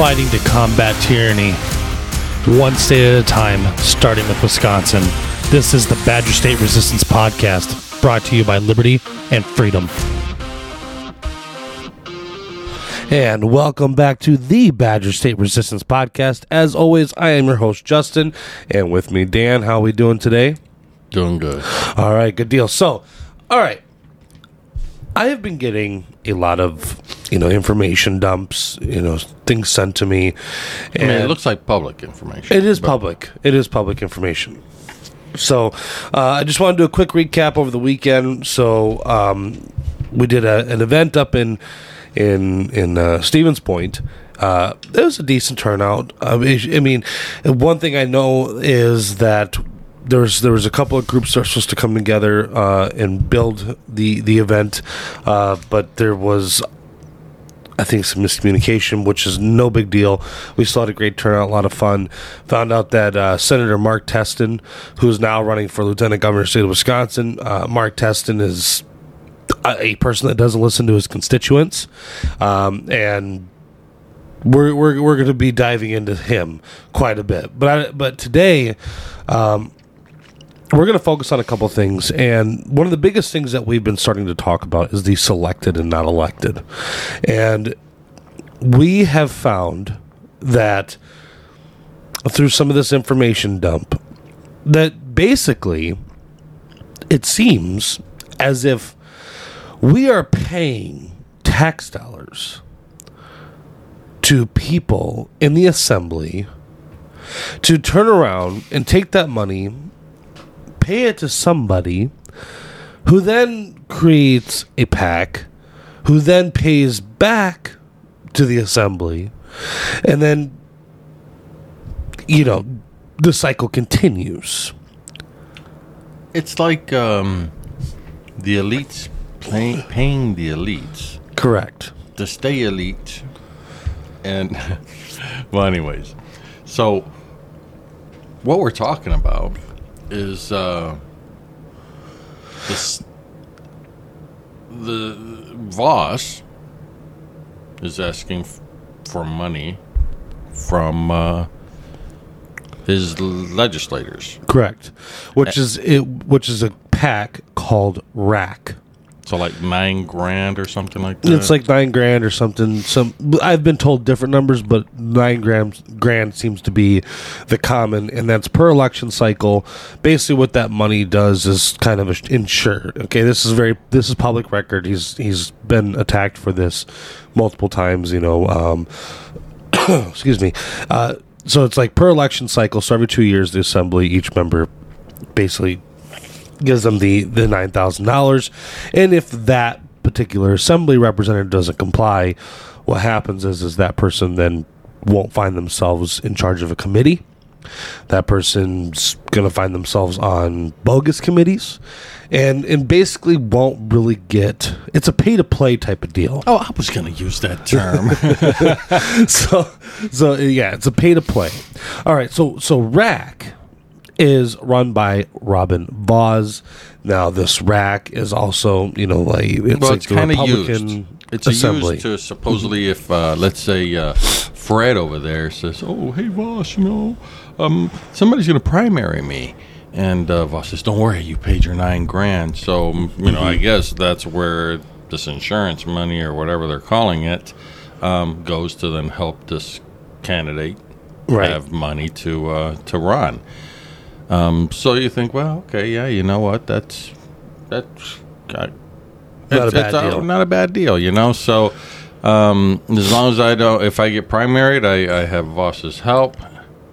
fighting to combat tyranny, one state at a time, starting with Wisconsin. This is the Badger State Resistance Podcast, brought to you by Liberty and Freedom. And welcome back to the Badger State Resistance Podcast. As always, I am your host, Justin, and with me, Dan. How are we doing today? Doing good. All right, good deal. So, all right. I have been getting a lot of, you know, information dumps, you know, things sent to me. I mean, it looks like public information. It is public. It is public information. So, uh, I just want to do a quick recap over the weekend. So, um, we did a, an event up in in in uh, Stevens Point. Uh, it was a decent turnout. I mean, I mean, one thing I know is that there was there was a couple of groups that were supposed to come together uh, and build the the event, uh, but there was I think some miscommunication, which is no big deal. We still had a great turnout, a lot of fun. Found out that uh, Senator Mark Testin, who's now running for Lieutenant Governor of the state of Wisconsin, uh, Mark Testin is a, a person that doesn't listen to his constituents, um, and we're we're, we're going to be diving into him quite a bit. But I, but today. Um, we're going to focus on a couple things and one of the biggest things that we've been starting to talk about is the selected and not elected. And we have found that through some of this information dump that basically it seems as if we are paying tax dollars to people in the assembly to turn around and take that money pay it to somebody who then creates a pack, who then pays back to the assembly, and then, you know, the cycle continues. It's like um, the elites pay, paying the elites Correct. to stay elite. And, well, anyways. So, what we're talking about is uh, this, the Vos is asking f- for money from uh, his legislators. Correct. Which is it which is a pack called rack. So like nine grand or something like that. It's like nine grand or something. Some I've been told different numbers, but nine grams grand seems to be the common, and that's per election cycle. Basically, what that money does is kind of ensure. Okay, this is very this is public record. He's he's been attacked for this multiple times. You know, um, excuse me. Uh, so it's like per election cycle. So every two years, the assembly, each member, basically gives them the the nine thousand dollars, and if that particular assembly representative doesn't comply, what happens is is that person then won't find themselves in charge of a committee. That person's going to find themselves on bogus committees, and and basically won't really get. It's a pay to play type of deal. Oh, I was going to use that term. so so yeah, it's a pay to play. All right, so so Rack is run by Robin Vos. Now this Rack is also you know like it's well, like it's the kind of Republican used. It's assembly. used to supposedly if uh, let's say uh, Fred over there says, "Oh, hey Vos, you know, um, somebody's going to primary me." And uh, Vos says, "Don't worry, you paid your nine grand." So you know, I Mm-hmm. guess that's where this insurance money or whatever they're calling it um, goes to then help this candidate Right. have money to uh, to run. Um, so you think, well, okay, yeah, you know what? That's that's Not I, a it's- bad it's deal. not a bad deal, you know. So um, as long as I don't, if I get primaried, I, I have Vos's help.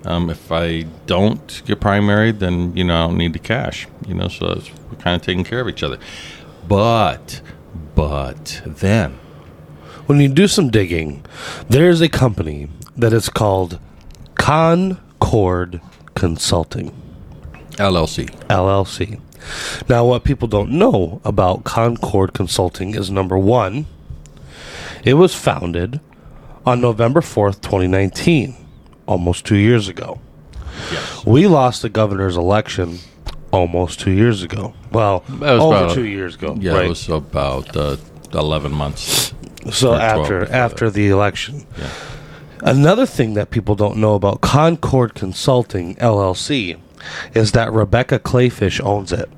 Um, if I don't get primaried, then you know I don't need the cash, you know. So we're kind of taking care of each other. But but then when you do some digging, there's a company that is called Concord Consulting. LLC. LLC. Now, what people don't know about Concord Consulting is number one, it was founded on November 4th, 2019, almost two years ago. Yes. We lost the governor's election almost two years ago. Well, over about- two years ago. Yeah, right? it was about uh, eleven months. so or 12 after before after the election. Yeah. Another thing that people don't know about Concord Consulting LLC is that Rebecca Kleefisch owns it.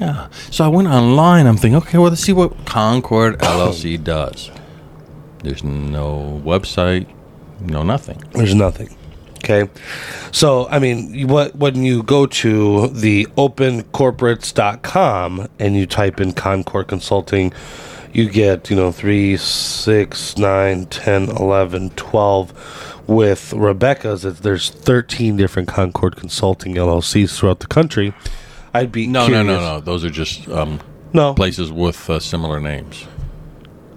Yeah. So I went online. I'm thinking, okay, well, let's see what Concord LLC does. There's no website, no nothing. There's nothing. Okay. So, I mean, what when you go to the opencorporates.com and you type in Concord Consulting, you get, you know, 3, 6, 9, 10, 11, 12. With Rebecca's, it's, there's 13 different Concord Consulting LLCs throughout the country. I'd be No, curious. no, no, no. Those are just um, No. places with uh, similar names.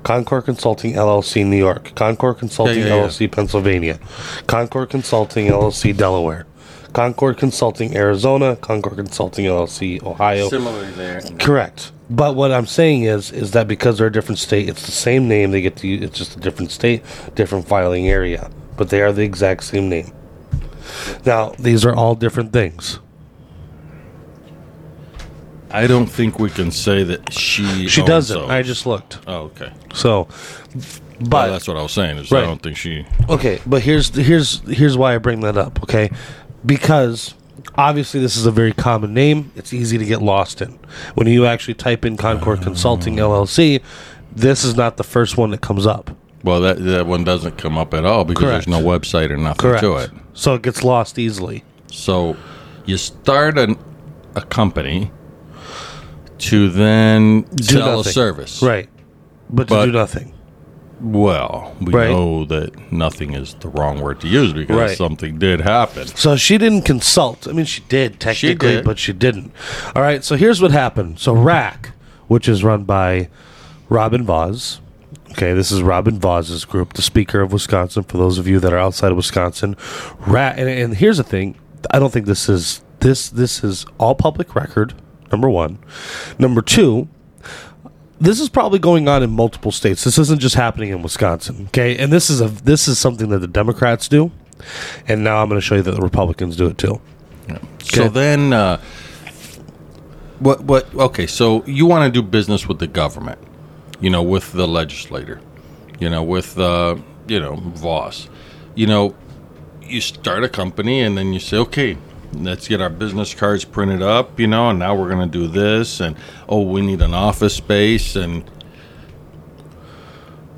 Concord Consulting LLC New York, Concord Consulting Yeah, yeah, yeah. LLC Pennsylvania, Concord Consulting LLC Delaware, Concord Consulting Arizona, Concord Consulting LLC Ohio. Similar there. Correct. But what I'm saying is is that because they're a different state, it's the same name. They get to use, it's just a different state, different filing area, but they are the exact same name. Now, these are all different things. I don't think we can say that she. She doesn't. those. I just looked. Oh, okay. So, But but that's what I was saying. Is Right. I don't think she. Okay, but here's here's here's why I bring that up. Okay, because obviously this is a very common name. It's easy to get lost in. When you actually type in Concord Consulting ah. LLC, this is not the first one that comes up. Well, that that one doesn't come up at all because Correct. there's no website or nothing Correct. to it. So it gets lost easily. So you start an, a company to then sell a service. Right. But, But- to do nothing. Well, we Right. know that nothing is the wrong word to use because Right. something did happen. So she didn't consult. I mean, she did technically, did. but she didn't. All right. So here's what happened. So Rack, which is run by Robin Vos. Okay, this is Robin Vos's group, the Speaker of Wisconsin. For those of you that are outside of Wisconsin, RAC. And, and here's the thing: I don't think this is this. This is all public record. Number one. Number two. This is probably going on in multiple states. This isn't just happening in Wisconsin. Okay, and this is a this is something that the Democrats do, and now I'm going to show you that the Republicans do it too. So Okay. then, uh, what? What? Okay, so you want to do business with the government, you know, with the legislator, you know, with uh, you know Vos, you know, you start a company and then you say, okay, let's get our business cards printed up, you know, and now we're going to do this, and oh, we need an office space, and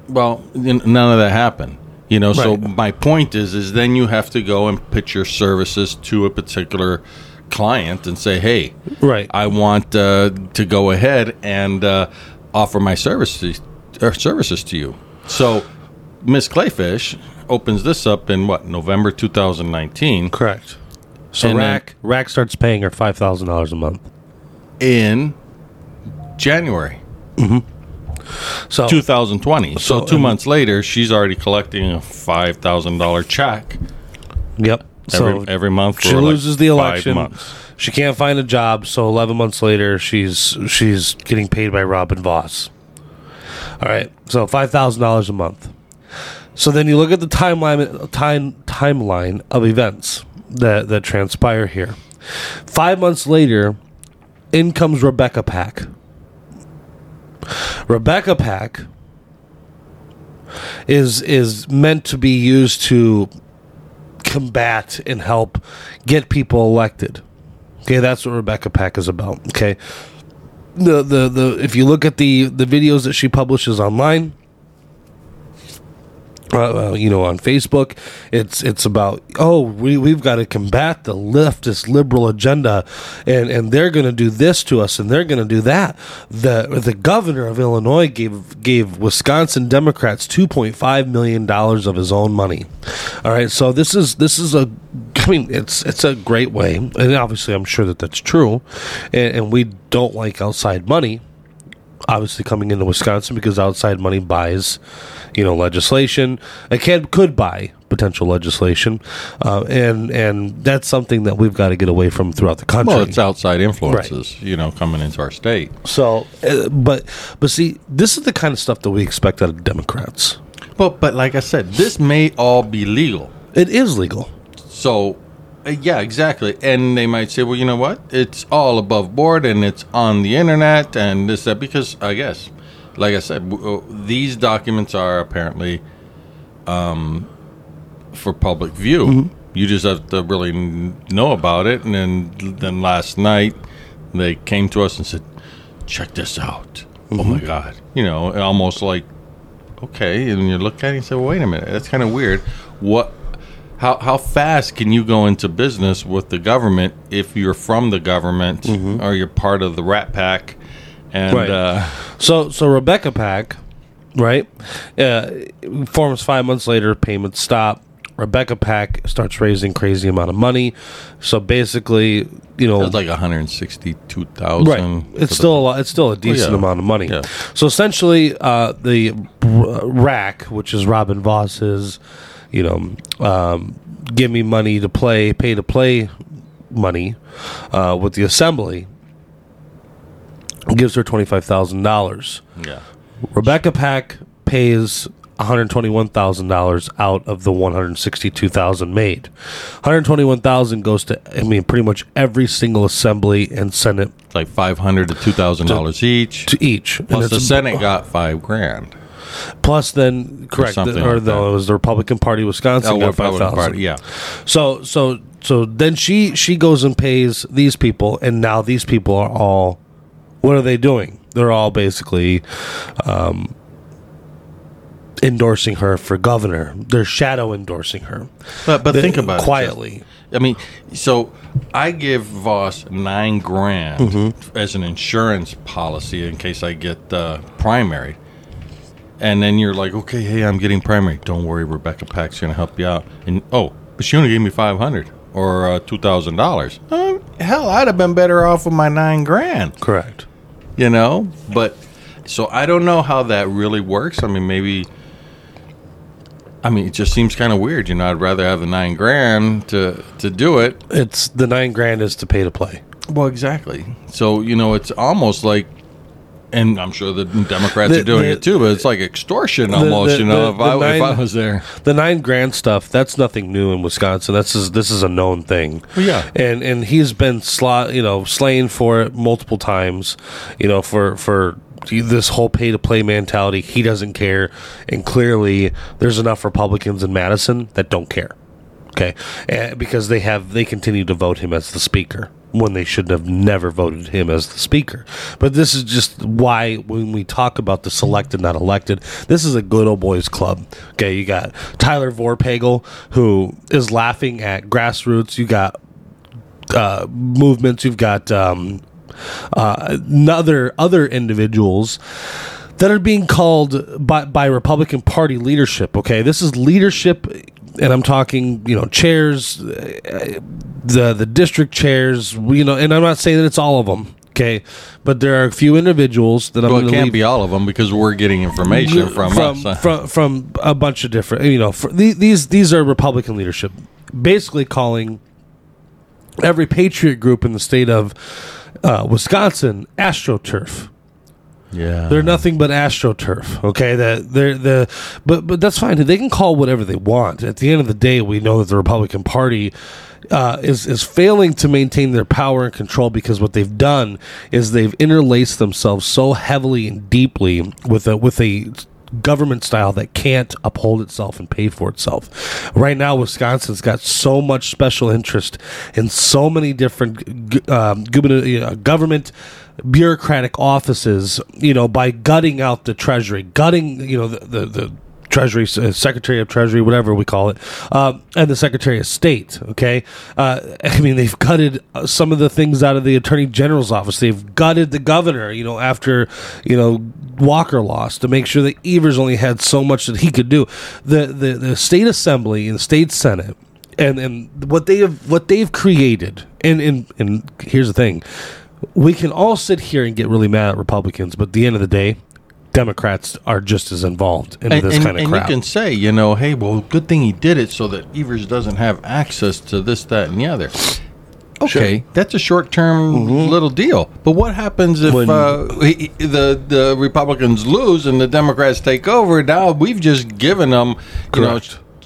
well, none of that happened. You know, so my point is, is then you have to go and pitch your services to a particular client and say, "Hey, Right. I want uh, to go ahead and uh, offer my services or services to you." So, Miss Kleefisch opens this up in what November 2019 Correct. So And then- RAC RAC starts paying her five thousand dollars a month. in January mm-hmm. So 2020. So, So, two months later, she's already collecting a five thousand dollar check yep. every So every month. For she like loses the election. She can't find a job. So eleven months later, she's she's getting paid by Robin Vos. All right. So five thousand dollars a month. So then you look at the timeline time timeline of events that that transpire here. Five months later, in comes Rebecca Pack. Rebecca Pack is is meant to be used to combat and help get people elected. Okay, that's what Rebecca Pack is about. Okay. The the the if you look at the the videos that she publishes online, uh, you know, on Facebook. It's it's about oh we we've got to combat the leftist liberal agenda, and and they're going to do this to us, and they're going to do that. The the governor of Illinois gave gave Wisconsin Democrats two point five million dollars of his own money. All right, so this is this is a. I mean, it's it's a great way, and obviously, I'm sure that that's true, and, and we don't like outside money obviously coming into Wisconsin because outside money buys, you know, legislation. It can could buy potential legislation, uh, and and that's something that we've got to get away from throughout the country. Well, it's outside influences, you know, coming into our state. so, uh, but but see, this is the kind of stuff that we expect out of Democrats. Well, but like I said, this may all be legal. It is legal. So, uh, yeah, exactly. And they might say, well, you know what? It's all above board and it's on the internet and this, that, because I guess, like I said, w- uh, these documents are apparently um, for public view. Mm-hmm. You just have to really know about it. And then, then last night, they came to us and said, "Check this out! Oh Mm-hmm. my God!" You know, almost like, okay. And you look at it and say, well, "Wait a minute, that's kind of weird." What? How, how fast can you go into business with the government if you're from the government or you're part of the Rat Pack? And. Right. uh, So so Rebecca Pack, right? Uh, forms five months later. Payments stop. Rebecca Pack starts raising crazy amount of money. So basically, you know, It's like 162,000. right? It's still a lot. It's still a decent yeah. amount of money. Yeah. So essentially, uh, the rack, which is Robin Vos's, you know, um, give me money to play, pay to play money uh, with the assembly, gives her twenty five thousand dollars. Yeah. Rebecca Pack pays $121,000 out of the 162,000 made. 121,000 goes to I mean pretty much every single assembly and senate like 500 to $2,000 each. to each. Plus the Senate got five grand. plus then correct something or like no it was the Republican Party Wisconsin Oh, got 5,000. Yeah. So so so then she she goes and pays these people and now these people are all what are they doing? They're all basically um endorsing her for governor. They're shadow endorsing her. But but They- think about it. quietly. Jeff. I mean, so I give Vos nine grand Mm-hmm. as an insurance policy in case I get uh, primary. And then you're like, okay, hey, I'm getting primary. Don't worry, Rebecca Pack's going to help you out. And oh, but she only gave me five hundred or uh, two thousand dollars. Hell, I'd have been better off with my nine grand. Correct. You know? But so i don't know how that really works. I mean maybe i mean it just seems kind of weird you know? I'd rather have the nine grand to to do it. It's the 9 grand is to pay to play. well exactly. So you know it's almost like and i'm sure the democrats The- are doing the- it too but it's like extortion almost the- you know the- if, I, the if i nine- was there The nine grand stuff, that's nothing new in Wisconsin. That's is this is a known thing. Well, yeah. And and he's been sla- you know, slain for it multiple times, you know, for for this whole pay to play mentality. He doesn't care. And clearly there's enough Republicans in Madison that don't care. Okay? Uh, because they have they continue to vote him as the speaker when they should have never voted him as the speaker. But this is just why when we talk about the selected not elected, this is a good old boys club. Okay, you got Tyler Vorpagel who is laughing at grassroots. You got uh, movements. You've got um, uh, other other individuals that are being called by by Republican Party leadership. Okay, this is leadership, and I'm talking you know chairs, uh, the the district chairs. You know, and I'm not saying that it's all of them. Okay, but there are a few individuals that I'm well it can't leave be all of them because we're getting information from, from us from from a bunch of different you know for, these these are republican leadership basically calling every patriot group in the state of uh, wisconsin astroturf yeah they're nothing but astroturf. Okay, that they're the but but that's fine. They can call whatever they want. At the end of the day, we know that the Republican Party uh, is is failing to maintain their power and control because what they've done is they've interlaced themselves so heavily and deeply with a with a government style that can't uphold itself and pay for itself. Right now, Wisconsin's got so much special interest in so many different um, government bureaucratic offices. You know, by gutting out the Treasury, gutting you know the the. the Treasury, uh, Secretary of Treasury, whatever we call it, uh, and the Secretary of State. Okay, uh, I mean they've gutted some of the things out of the Attorney General's office. They've gutted the governor. You know, after you know Walker lost to make sure that Evers only had so much that he could do. The the, the state assembly and the state senate and and what they have what they've created. And and and here's the thing: we can all sit here and get really mad at Republicans, but at the end of the day. Democrats are just as involved in this and- kind of and crap. you can say, you know, hey, well, good thing he did it so that Evers doesn't have access to this, that, and the other. Okay, that's a short-term little deal. But what happens if Mm-hmm. When- uh, he- the the Republicans lose and the Democrats take over? Now we've just given them, you know,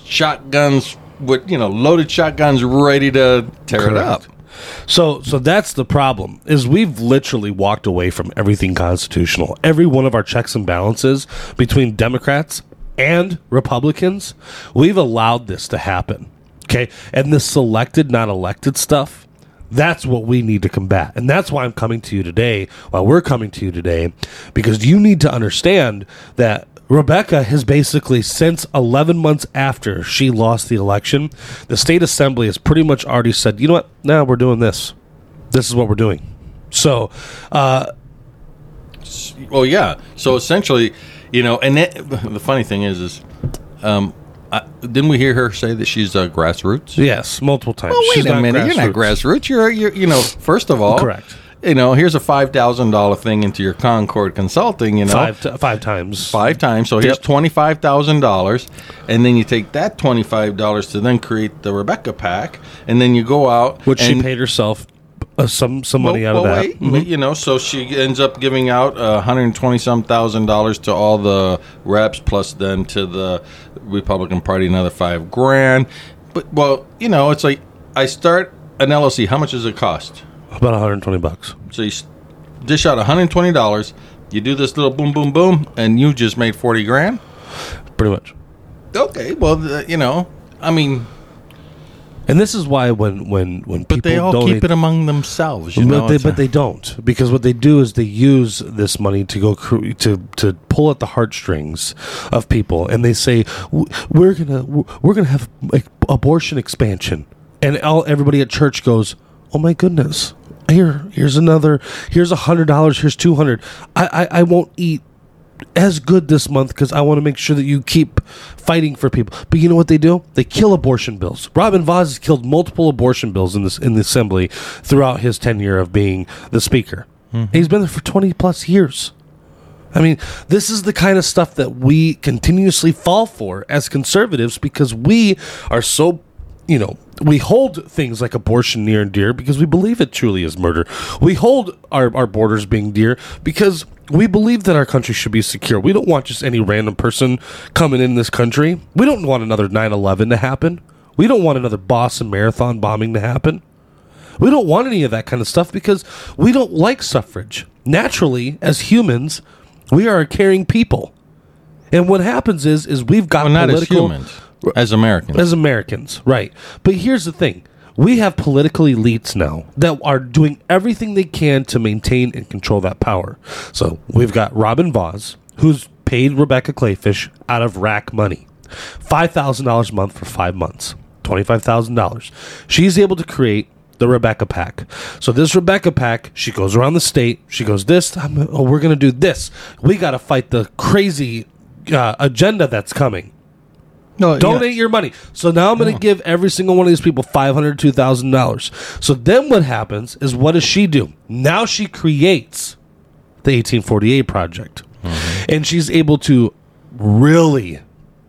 shotguns with you know loaded shotguns ready to tear it up. So so that's the problem is we've literally walked away from everything constitutional. Every one of our checks and balances between Democrats and Republicans, we've allowed this to happen. Okay. And the selected, not elected stuff, that's what we need to combat. And that's why I'm coming to you today, why we're coming to you today, because you need to understand that Rebecca has basically, since 11 months after she lost the election, the state assembly has pretty much already said, you know what? Now we're doing this. This is what we're doing. So, uh, Well, yeah. So essentially, you know, and that, the funny thing is, is um, I, didn't we hear her say that she's uh, grassroots? yes, multiple times. Well, wait She's a minute. You're not grassroots. You're, you're, you know, first of all, Correct. You know, here's a five thousand dollar thing into your Concord Consulting. You know, Five, t- five times. five times. So here's Yep. twenty five thousand dollars, and then you take that twenty five dollars to then create the Rebecca pack, and then you go out Which she paid herself uh, some some money well, out well, of that. wait, Mhm. you know, so she ends up giving out uh, hundred and twenty some thousand dollars to all the reps, plus then to the Republican Party another five grand. But well, you know, it's like I start an LLC. How much does it cost? About 120 bucks. So you s- dish out one hundred and twenty dollars. You do this little boom, boom, boom, and you just made forty grand. Pretty much. Okay, well, you know, I mean, And this is why when when when but people they all donate, keep it among themselves. You but know, they It's but a- they don't because what they do is they use this money to go cr- to to pull at the heartstrings of people, and they say "W- we're gonna we're gonna have like, abortion expansion, and all everybody at church goes, oh my goodness, here here's another here's a hundred dollars, here's two hundred. I, I I won't eat as good this month because I want to make sure that you keep fighting for people. But you know what they do? They kill abortion bills. Robin Vos has killed multiple abortion bills in this in the assembly throughout his tenure of being the speaker. Mm-hmm. He's been there for twenty plus years. I mean, this is the kind of stuff that we continuously fall for as conservatives because we are so, you know, we hold things like abortion near and dear because we believe it truly is murder. We hold our, our borders being dear because we believe that our country should be secure. We don't want just any random person coming in this country. We don't want another 9 11 to happen. We don't want another Boston Marathon bombing to happen. We don't want any of that kind of stuff because we don't like suffrage. Naturally, as humans, we are a caring people. And what happens is is we've got well, not as humans, as Americans. as Americans, right? But here's the thing. We have political elites now that are doing everything they can to maintain and control that power. So we've got Robin Vos, who's paid Rebecca Kleefisch out of rack money. $5,000 a month for five months. $25,000. She's able to create the Rebecca Pack. So this Rebecca Pack, she goes around the state. She goes, "This, oh, we're going to do this. We got to fight the crazy uh, agenda that's coming." No, donate your money. So now I'm going to give every single one of these people five hundred two thousand dollars. So then what happens is what does she do? Now she creates the 1848 project, mm-hmm. and she's able to really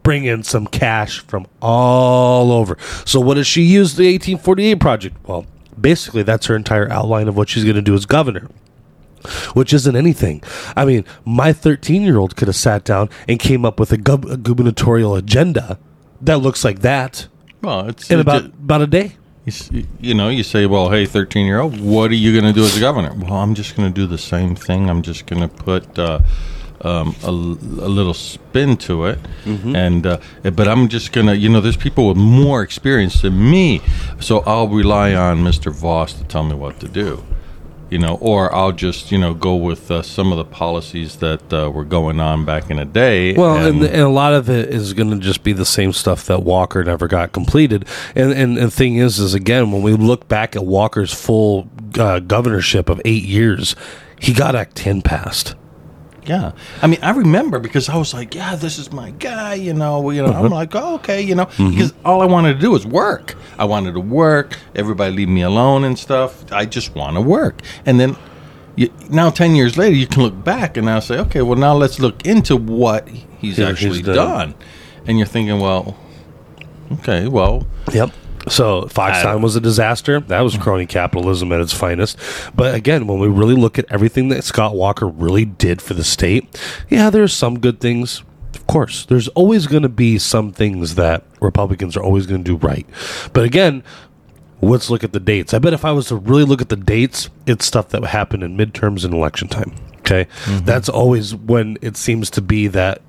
bring in some cash from all over. So what does she use the 1848 project? Well, basically that's her entire outline of what she's going to do as governor which isn't anything. I mean, my 13 year old could have sat down and came up with a, gub- a gubernatorial agenda that looks like that Well, it's in about about a day. you, you know, you say, well, hey, 13 year old, what are you going to do as a governor? Well, I'm just going to do the same thing. I'm just going to put uh, um, a, a little spin to it. And, uh, but I'm just going to, you know, there's people with more experience than me. So I'll rely on Mr. Vos to tell me what to do. You know, or I'll just, you know, go with uh, some of the policies that uh, were going on back in the day. Well, and, and a lot of it is going to just be the same stuff that Walker never got completed. And and the thing is, is again, when we look back at Walker's full uh, governorship of eight years, he got Act Ten passed. Yeah, I mean, I remember because I was like, "Yeah, this is my guy," you know. You know, I'm uh-huh. like, oh, "Okay," you know, mm-hmm. because all I wanted to do was work. I wanted to work. Everybody leave me alone and stuff. I just want to work. And then you, now, ten years later, you can look back and now say, "Okay, well, now let's look into what he's Yeah, actually he's done. done. And you're thinking, well, okay, well, Yep. So Foxconn was a disaster. That was crony capitalism at its finest. But again, when we really look at everything that Scott Walker really did for the state, yeah, there's some good things. Of course, there's always going to be some things that Republicans are always going to do right. But again, let's look at the dates. I bet if I was to really look at the dates, it's stuff that happened in midterms and election time. Okay. Mm-hmm. That's always when it seems to be that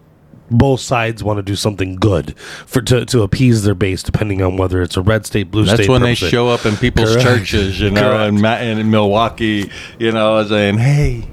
both sides want to do something good for to, to appease their base, depending on whether it's a red state, blue That's state. That's when they state. show up in people's Correct. churches, you know, and in Milwaukee, you know, saying, "Hey,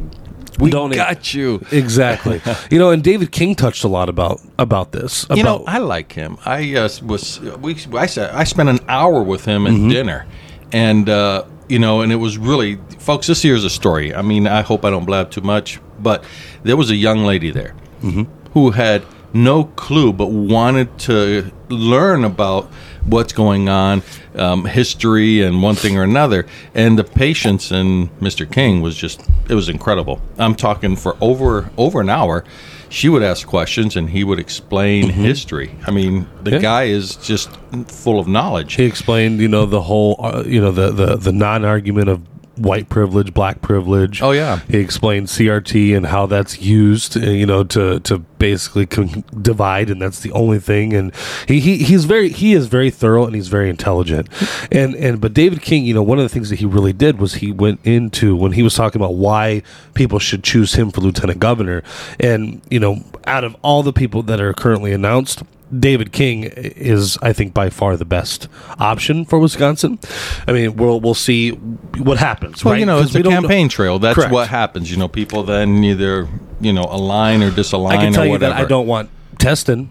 we Don't- got you." Exactly. you know, and David King touched a lot about about this. About, You know, I like him. I uh, was we I said I spent an hour with him at Mm-hmm. dinner, and uh, you know, and it was really, folks. This here's a story. I mean, I hope I don't blab too much, but there was a young lady there Mm-hmm. Who had no clue, but wanted to learn about what's going on, um, history, and one thing or another. And the patience in Mr. King was just it was incredible. I'm talking for over over an hour. She would ask questions and he would explain history. I mean, the Mm-hmm. Yeah. guy is just full of knowledge. he explained, you know, the whole, uh, you know, the the the non argument of white privilege, black privilege. Oh, yeah. He explained CRT and how that's used, uh, you know, to to basically can divide, and that's the only thing. And he, he he's very he is very thorough and he's very intelligent. And and but David King, you know, one of the things that he really did was he went into when he was talking about why people should choose him for lieutenant governor, and you know, out of all the people that are currently announced. David King is, I think, by far the best option for Wisconsin. I mean, we'll we'll see what happens. Well, right? you know, it's a don't know- campaign trail. That's Correct. what happens. You know, people then either you know align or disalign I can or tell you whatever. that I don't want Testin.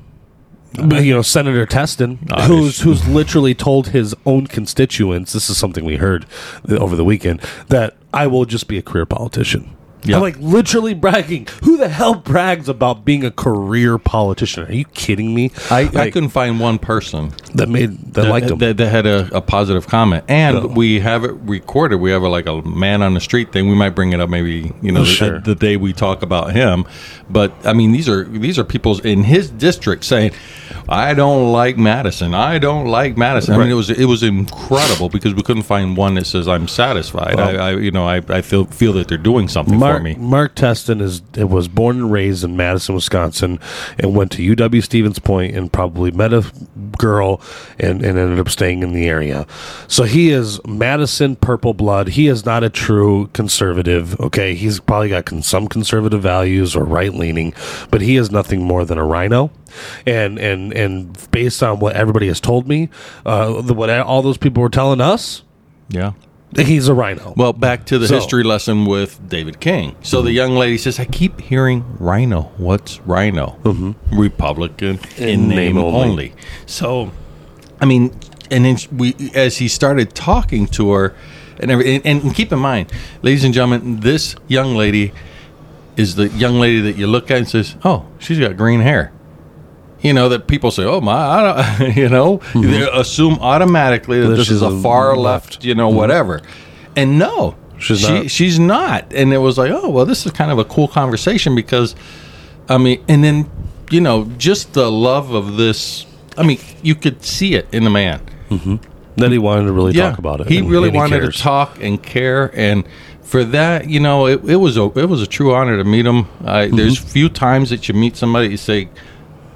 But, you know, Senator Testin, who's who's literally told his own constituents, this is something we heard over the weekend, that I will just be a career politician. Yeah. I'm like literally bragging. Who the hell brags about being a career politician? Are you kidding me? I, I couldn't find one person that made that, liked him. that, that had a, a positive comment, and No. we have it recorded. We have a, like a man on the street thing. We might bring it up maybe you know Oh, the, sure. the day we talk about him. But I mean, these are these are people in his district saying, "I don't like Madison. I don't like Madison." I mean, it was it was incredible because we couldn't find one that says, "I'm satisfied." Well- I, I you know I, I feel feel that they're doing something Mark, for me. Mark Testin is was born and raised in Madison, Wisconsin, and went to UW Stevens Point and probably met a girl and, and ended up staying in the area. So he is Madison purple blood. He is not a true conservative. Okay, he's probably got con- some conservative values or right leaning, but he is nothing more than a rhino. And and and based on what everybody has told me, uh, the, what all those people were telling us, Yeah. he's a rhino. Well, back to the So- history lesson with David King. So the young lady says, "I keep hearing rhino. What's rhino? Mm-hmm. Republican in, In name, name only. only. So, I mean, and then we, as he started talking to her, and every, and, and keep in mind, ladies and gentlemen, this young lady is the young lady that you look at and says, "Oh, she's got green hair." You know that people say, "Oh my," I don't, you know, mm-hmm. they assume automatically that That this is a far left. you know, mm-hmm. whatever. And no, She's she, not. she's not. And it was like, oh well, this is kind of a cool conversation because, I mean, and then you know, just the love of this. I mean, you could see it in the man. Mm-hmm. Then he wanted to really talk about it. He and- really and wanted cares. to talk and care, and for that, you know, it, it was a it was a true honor to meet him. I, Mm-hmm. There's few times that you meet somebody you say,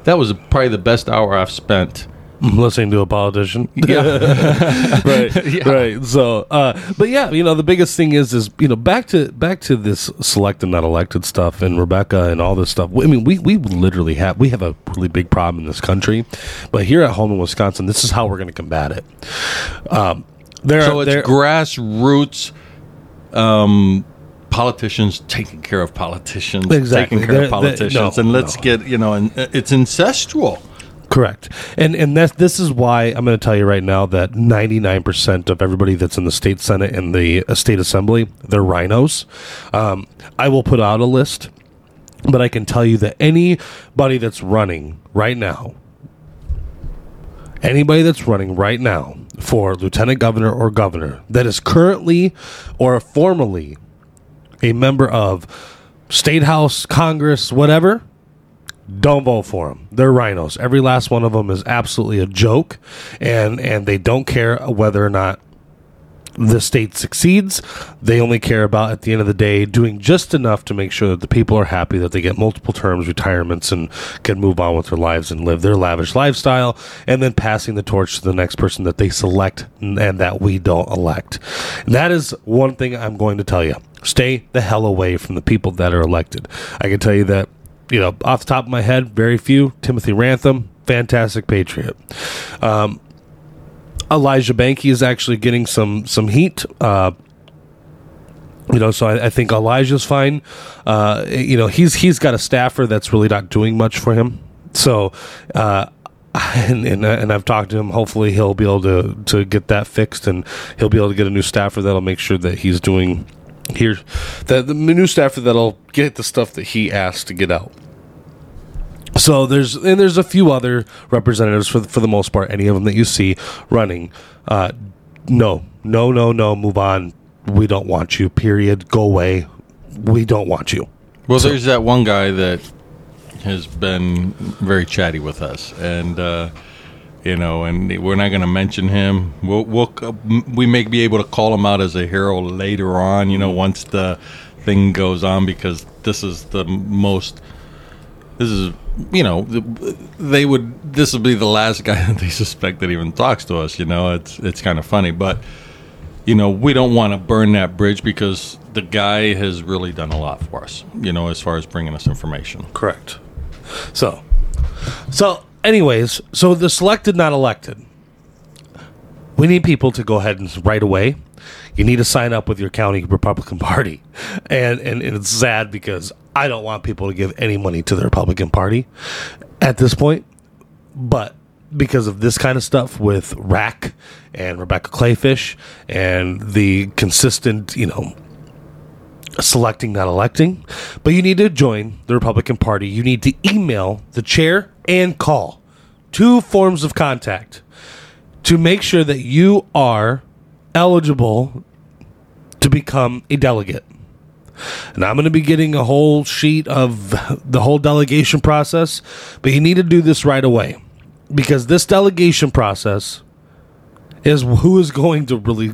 that was probably the best hour I've spent. listening to a politician. Yeah, right, Yeah. right. So, uh, but yeah, you know, the biggest thing is, is you know, back to back to this select and not elected stuff, and Rebecca and all this stuff. I mean, we we literally have we have a really big problem in this country, but here at home in Wisconsin, this is how we're going to combat it. Um, there, so are, it's there, grassroots. Um, politicians taking care of politicians, Exactly. taking care They're- of they- politicians, no, and let's no. get you know, and uh, it's incestual. Correct, and and that's this is why I'm going to tell you right now that 99 percent of everybody that's in the state senate and the uh, state assembly they're rhinos. Um, I will put out a list, but I can tell you that anybody that's running right now, anybody that's running right now for lieutenant governor or governor that is currently or formerly a member of state house, Congress, whatever don't vote for them. They're rhinos. Every last one of them is absolutely a joke, and and they don't care whether or not the state succeeds. They only care about at the end of the day doing just enough to make sure that the people are happy that they get multiple terms, retirements, and can move on with their lives and live their lavish lifestyle, and then passing the torch to the next person that they select and that we don't elect. And that is one thing I'm going to tell you. Stay the hell away from the people that are elected. I can tell you that you know, off the top of my head, very few. Timothy Ramthun, fantastic Patriot. Um, Elijah Behnke is actually getting some some heat. Uh, you know, so I, I think Elijah's fine. Uh, you know, he's he's got a staffer that's really not doing much for him. So, uh, and, and and I've talked to him. Hopefully, he'll be able to to get that fixed, and he'll be able to get a new staffer that'll make sure that he's doing here that the new staffer that'll get the stuff that he asked to get out. So there's and there's a few other representatives for the, for the most part. Any of them that you see running, uh, no, no, no, no. Move on. We don't want you. Period. Go away. We don't want you. Well, there's that one guy that has been very chatty with us, and uh, you know, and we're not going to mention him. We'll, we'll we may be able to call him out as a hero later on. You know, once the thing goes on, because this is the most. This is you know they would this would be the last guy that they suspect that even talks to us. You know, it's it's kind of funny, but you know we don't want to burn that bridge because the guy has really done a lot for us. You know, as far as bringing us information. Correct. So, so, anyways, so the selected, not elected. We need people to go ahead and right away. You need to sign up with your county Republican Party, and and, and it's sad because I don't want people to give any money to the Republican Party at this point, but because of this kind of stuff with Rack and Rebecca Kleefisch and the consistent, you know, selecting, not electing. But you need to join the Republican Party. You need to email the chair and call. Two forms of contact to make sure that you are eligible to become a delegate. And I'm going to be getting a whole sheet of the whole delegation process, but you need to do this right away because this delegation process is who is going to really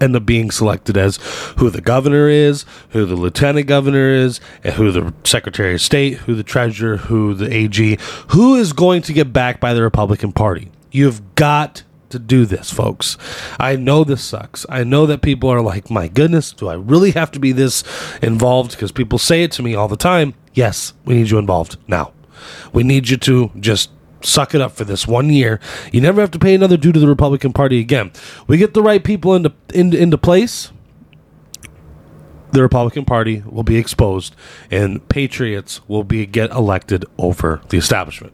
end up being selected as who the governor is, who the lieutenant governor is, and who the secretary of state, who the treasurer, who the AG, who is going to get backed by the Republican Party. You've got to do this, folks. I know this sucks. I know that people are like, my goodness, do I really have to be this involved? Because people say it to me all the time. Yes, we need you involved now. We need you to just suck it up for this one year. You never have to pay another due to the Republican Party again. We get the right people into into, into place. The Republican Party will be exposed, and patriots will be get elected over the establishment.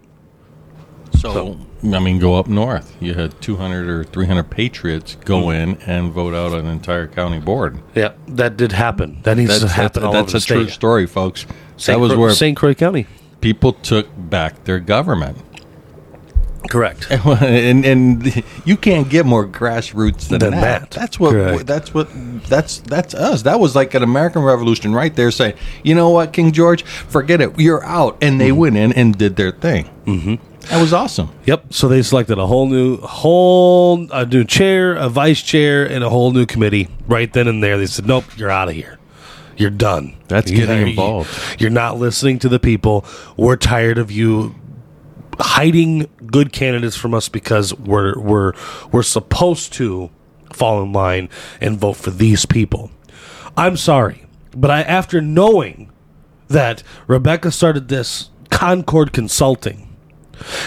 So, I mean, go up north. You had 200 or 300 patriots go in and vote out an entire county board. Yeah, that did happen. That needs to happen all that's over a the true state. story, folks. St. that was Cro- where St. Croix County. people took back their government. Correct. and and you can't get more grassroots than, Than that. that. That's what Correct. that's what that's that's us. That was like an American Revolution right there saying, "You know what, King George, forget it. You're out." And they went in and did their thing. Mm-hmm. That was awesome. Yep. So they selected a whole new, whole a new chair, a vice chair, and a whole new committee right then and there. They said, "Nope, you're out of here. You're done. That's You- getting involved. You're not listening to the people. We're tired of you hiding good candidates from us because we're we're we're supposed to fall in line and vote for these people. I'm sorry, but I after knowing that Rebecca started this Concord Consulting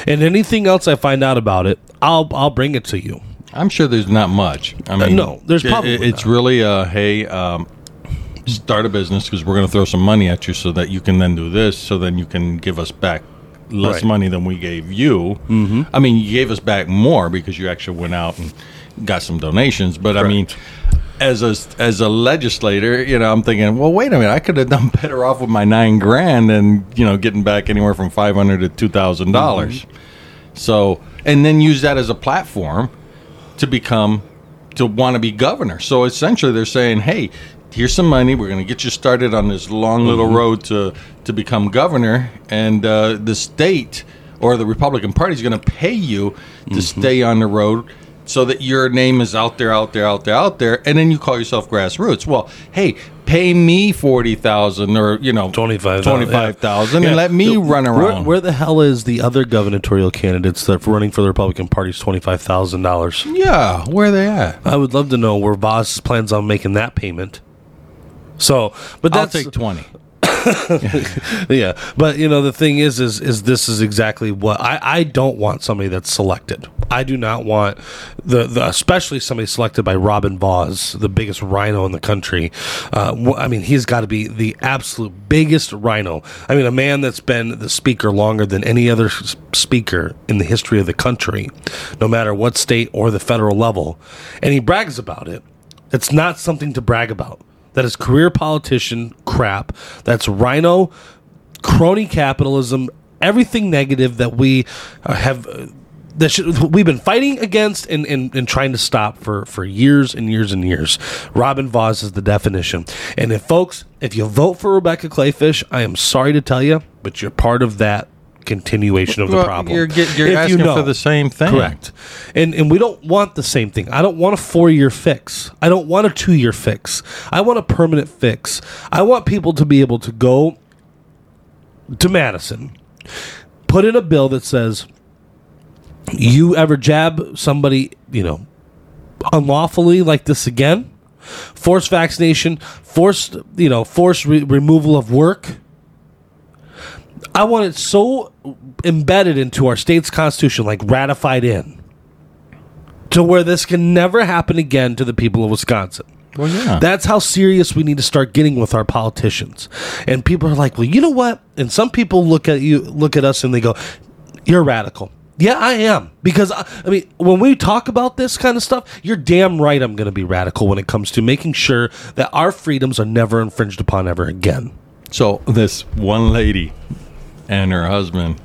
and anything else I find out about it, I'll I'll bring it to you. I'm sure there's not much. I mean, no, there's it- probably it's not. really uh, hey, um, start a business because we're going to throw some money at you so that you can then do this, so then you can give us back less Right. money than we gave you. Mm-hmm. I mean, you gave us back more because you actually went out and got some donations. But I mean, as a as a legislator, you know, I'm thinking, well, wait a minute, I could have done better off with my nine grand and you know getting back anywhere from five hundred to two thousand dollars. Mm-hmm. So, and then use that as a platform to become to want to be governor. So essentially, they're saying, "Hey, here's some money. We're going to get you started on this long little mm-hmm. road to to become governor, and uh, the state or the Republican Party is going to pay you to mm-hmm. stay on the road." So that your name is out there, out there, out there, out there, and then you call yourself grassroots. Well, hey, pay me forty thousand or you know 25,000, twenty five thousand, Yeah. and let me The- run around. where the hell is the other gubernatorial candidates that are running for the Republican Party's twenty five thousand dollars? yeah, where are they at? I would love to know where Vos plans on making that payment. So, but I'll that's take twenty. yeah, but you know the thing is, is is this is exactly what I I don't want somebody that's selected. I do not want the, the especially somebody selected by Robin Vos, the biggest rhino in the country. Uh, I mean, he's got to be the absolute biggest rhino. I mean, a man that's been the speaker longer than any other speaker in the history of the country, no matter what state or the federal level, and he brags about it. It's not something to brag about. That is career politician crap. That's rhino, crony capitalism, everything negative that we uh, have. Uh, that should, we've been fighting against and, and, and trying to stop for, for years and years and years. Robin Vos is the definition. And if folks, if you vote for Rebecca Kleefisch, I am sorry to tell you, but you're part of that continuation of the Well, problem. You're, get, you're asking you know. for the same thing. Correct. And and we don't want the same thing. I don't want a four year fix. I don't want a two year fix. I want a permanent fix. I want people to be able to go to Madison, put in a bill that says you ever jab somebody, you know, unlawfully like this again, forced vaccination, forced, you know, forced re- removal of work. I want it so embedded into our state's constitution, like ratified in, to where this can never happen again to the people of Wisconsin. Well, yeah. That's how serious we need to start getting with our politicians. And people are like, "Well, you know what?" And some people look at you, look at us, and they go, "You're radical." Yeah, I am because I, I mean, when we talk about this kind of stuff, you're damn right. I'm going to be radical when it comes to making sure that our freedoms are never infringed upon ever again. So this one lady and her husband,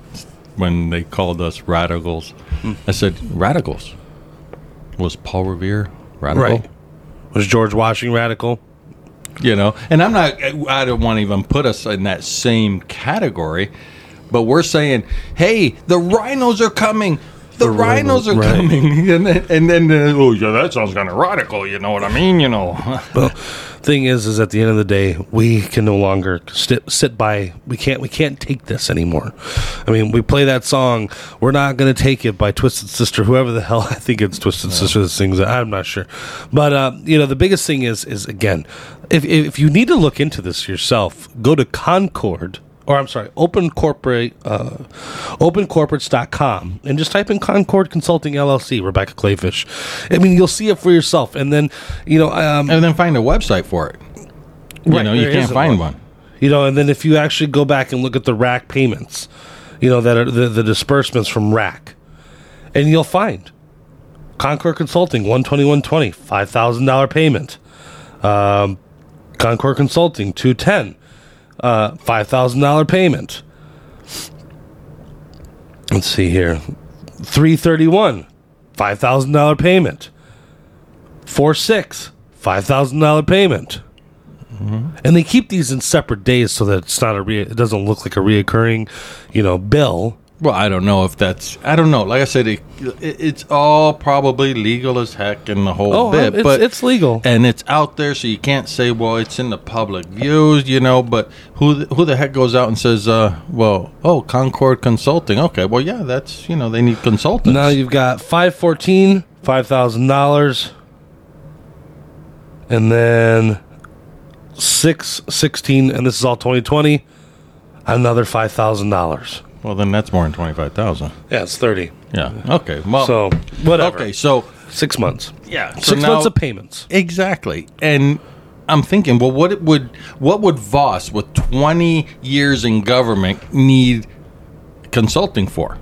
when they called us radicals, Hmm. I said, "Radicals." Was Paul Revere radical? Was George Washington radical? You know, and I'm not. I don't want to even put us in that same category, but we're saying, "Hey, the rhinos are coming." The, The rhinos are right. coming, and then, and then uh, oh yeah, that sounds kind of radical. You know what I mean? You know, Well, thing is, is at the end of the day, we can no longer sit, sit by. We can't. We can't take this anymore. I mean, we play that song. We're not going to take it by Twisted Sister, whoever the hell I think it's Twisted Sister that sings it. I'm not sure, but uh, you know, the biggest thing is, is again, if if you need to look into this yourself, go to Concord. Or I'm sorry, Open Corporate, uh, OpenCorporates.com, and just type in Concord Consulting LLC, Rebecca Kleefisch. I mean, you'll see it for yourself, and then, you know, um, and then find a website for it. You Right, know, you can't find one. one. You know, and then if you actually go back and look at the rack payments, you know, that are the, the disbursements from rack, and you'll find Concord Consulting, 12120, $5,000 payment. Um, Concord Consulting, 210, uh, $5,000 payment. Let's see here. 331, $5,000 payment. 46, $5,000 payment and they keep these in separate days so that it's not a re- it doesn't look like a reoccurring you know bill Well, I don't know if that's. I don't know. Like I said, it, it, it's all probably legal as heck in the whole oh bit, it's, but it's legal and it's out there, so you can't say, "Well, it's in the public views," you know. But who the- who the heck goes out and says, uh, "Well, oh, Concord Consulting." Okay, well, yeah, that's you know they need consultants. now you've got 514 $5000 and then 616 and this is all 2020 another $5000 well, then that's more than twenty five thousand. yeah it's 30 Yeah. Okay. Well. so whatever okay. So six months yeah. So six now- months of payments Exactly. And I'm thinking, well, what it would what would Vos with 20 years in government need consulting for?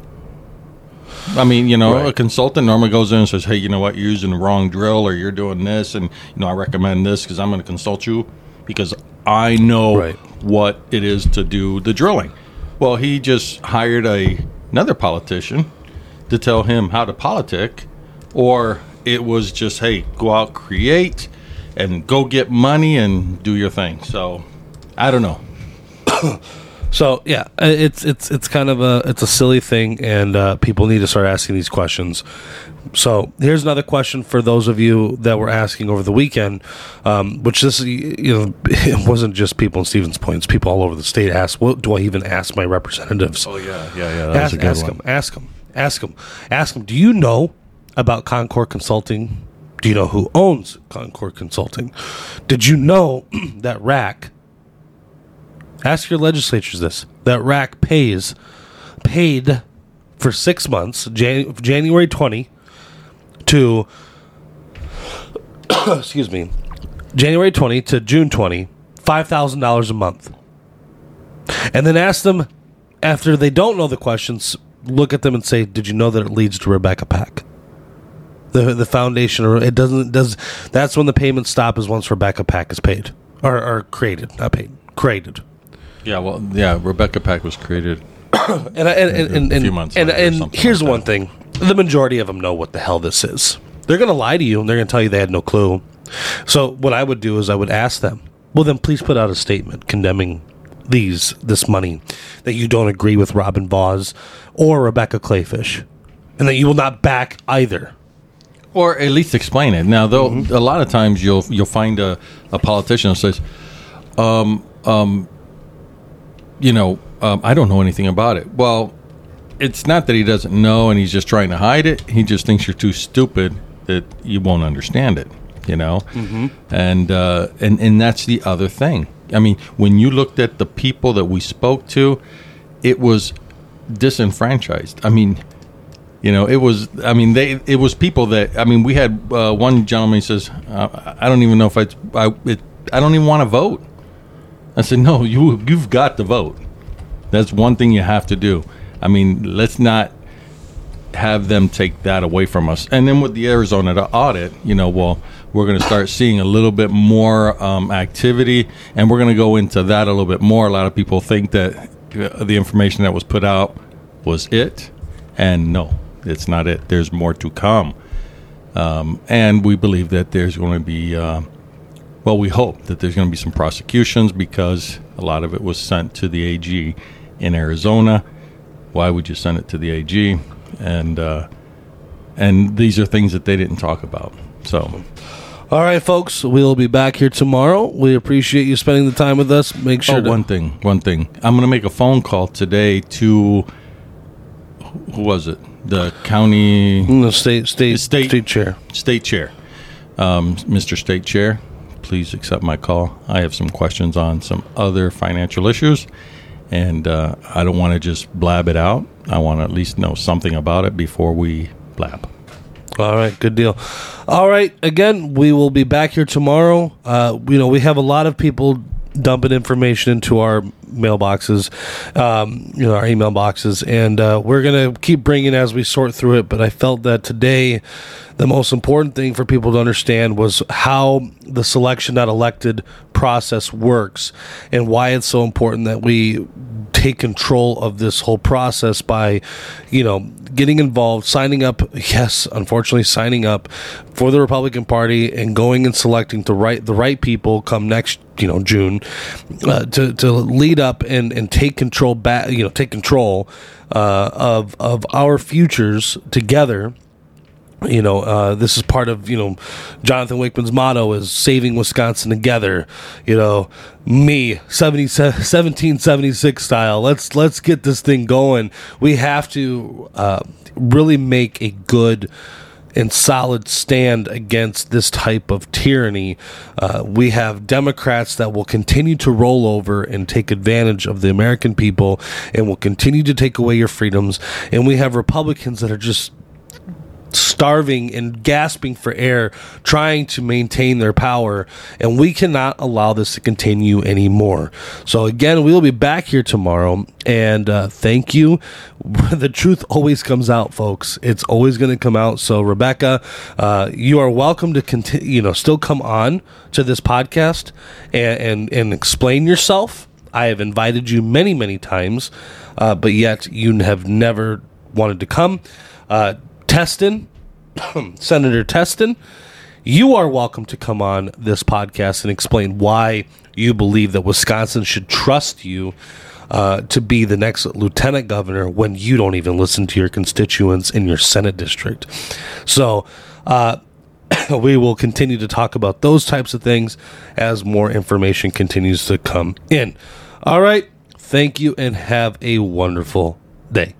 I mean, you know, a consultant normally goes in and says, "Hey, you know what? You're using the wrong drill, or you're doing this, and you know, I recommend this because I'm going to consult you because I know Right. what it is to do the drilling." Well, he just hired a another politician to tell him how to politic, or it was just, "Hey, go out, create, and go get money and do your thing." So, I don't know. So yeah, it's it's it's kind of a it's a silly thing, and uh, people need to start asking these questions. So here's another question for those of you that were asking over the weekend, um, which this you know it wasn't just people in Stevens Point; it's people all over the state asked, "What do I even ask my representatives?" Oh yeah, yeah, yeah. ask, ask them, ask them, ask them, ask them. Do you know about Concord Consulting? Do you know who owns Concord Consulting? Did you know that RAC Ask your legislatures this. That RAC pays paid for six months, Jan- January 20 to excuse me, January 20 to June 20, $5,000 a month. And then ask them after they don't know the questions, look at them and say, "Did you know that it leads to Rebecca Pack?" The the foundation or it doesn't does that's when the payments stop is once Rebecca Pack is paid or, or created, not paid, created. Yeah, well, yeah, Rebecca Pack was created. And I- and and and, A few months and, or and here's like one thing: the majority of them know what the hell this is. They're going to lie to you, and they're going to tell you they had no clue. So what I would do is I would ask them, well, then please put out a statement condemning these this money that you don't agree with Robin Vos or Rebecca Kleefisch, and that you will not back either. or at least explain it. Now, though, Mm-hmm. a lot of times you'll you'll find a, a politician who says, um, um, you know, um, I don't know anything about it. Well, it's not that he doesn't know and he's just trying to hide it. He just thinks you're too stupid that you won't understand it. You know, mm-hmm. and uh, and and that's the other thing. I mean, when you looked at the people that we spoke to, it was disenfranchised. I mean, you know, it was. I mean, they. It was people that. I mean, we had uh, one gentleman. He says, uh, "I don't even know if I. I, it, I don't even want to vote." I said, "No, you. You've got to vote. That's one thing you have to do. I mean, let's not have them take that away from us. And then with the Arizona audit, you know, well, we're going to start seeing a little bit more um, activity, and we're going to go into that a little bit more. A lot of people think that uh, the information that was put out was it, and no, it's not it. There's more to come, um, and we believe that there's going to be. Uh, well, we hope that there's going to be some prosecutions because a lot of it was sent to the AG in Arizona. Why would you send it to the AG? And uh, and these are things that they didn't talk about. So All right, folks, we'll be back here tomorrow. We appreciate you spending the time with us. Make sure oh, one thing, one thing. I'm going to make a phone call today to who was it? The county the state state State- state chair. state chair, um, Mr. State Chair. Please accept my call. I have some questions on some other financial issues, and uh, I don't want to just blab it out. I want to at least know something about it before we blab. All right, good deal. All right, again, we will be back here tomorrow. Uh, you know, we have a lot of people dumping information into our mailboxes, um, you know, our email boxes, and uh, we're gonna keep bringing as we sort through it. But I felt that today, the most important thing for people to understand was how the selection not elected process works, and why it's so important that we take control of this whole process by, you know, getting involved, signing up. Yes, unfortunately, signing up for the Republican Party and going and selecting the right the right people come next, you know, June, uh, to to lead up and and take control back, you know, take control uh, of of our futures together you know, uh, this is part of, you know, Jonathan Wichmann's motto is saving Wisconsin together, you know, me 70, 1776 style. Let's, let's get this thing going. We have to, uh, really make a good, and solid stand against this type of tyranny. Uh, we have Democrats that will continue to roll over and take advantage of the American people and will continue to take away your freedoms. And we have Republicans that are just starving and gasping for air, trying to maintain their power, and we cannot allow this to continue anymore. So, again, we will be back here tomorrow, and uh, thank you. the truth always comes out, folks. It's always going to come out. So, Rebecca, uh, you are welcome to continue, you know, still come on to this podcast and, and, and explain yourself. I have invited you many, many times, uh, but yet you have never wanted to come. Testin, Senator Testin, you are welcome to come on this podcast and explain why you believe that Wisconsin should trust you uh, to be the next lieutenant governor when you don't even listen to your constituents in your Senate district. So, uh, we will continue to talk about those types of things as more information continues to come in. All right. Thank you and have a wonderful day.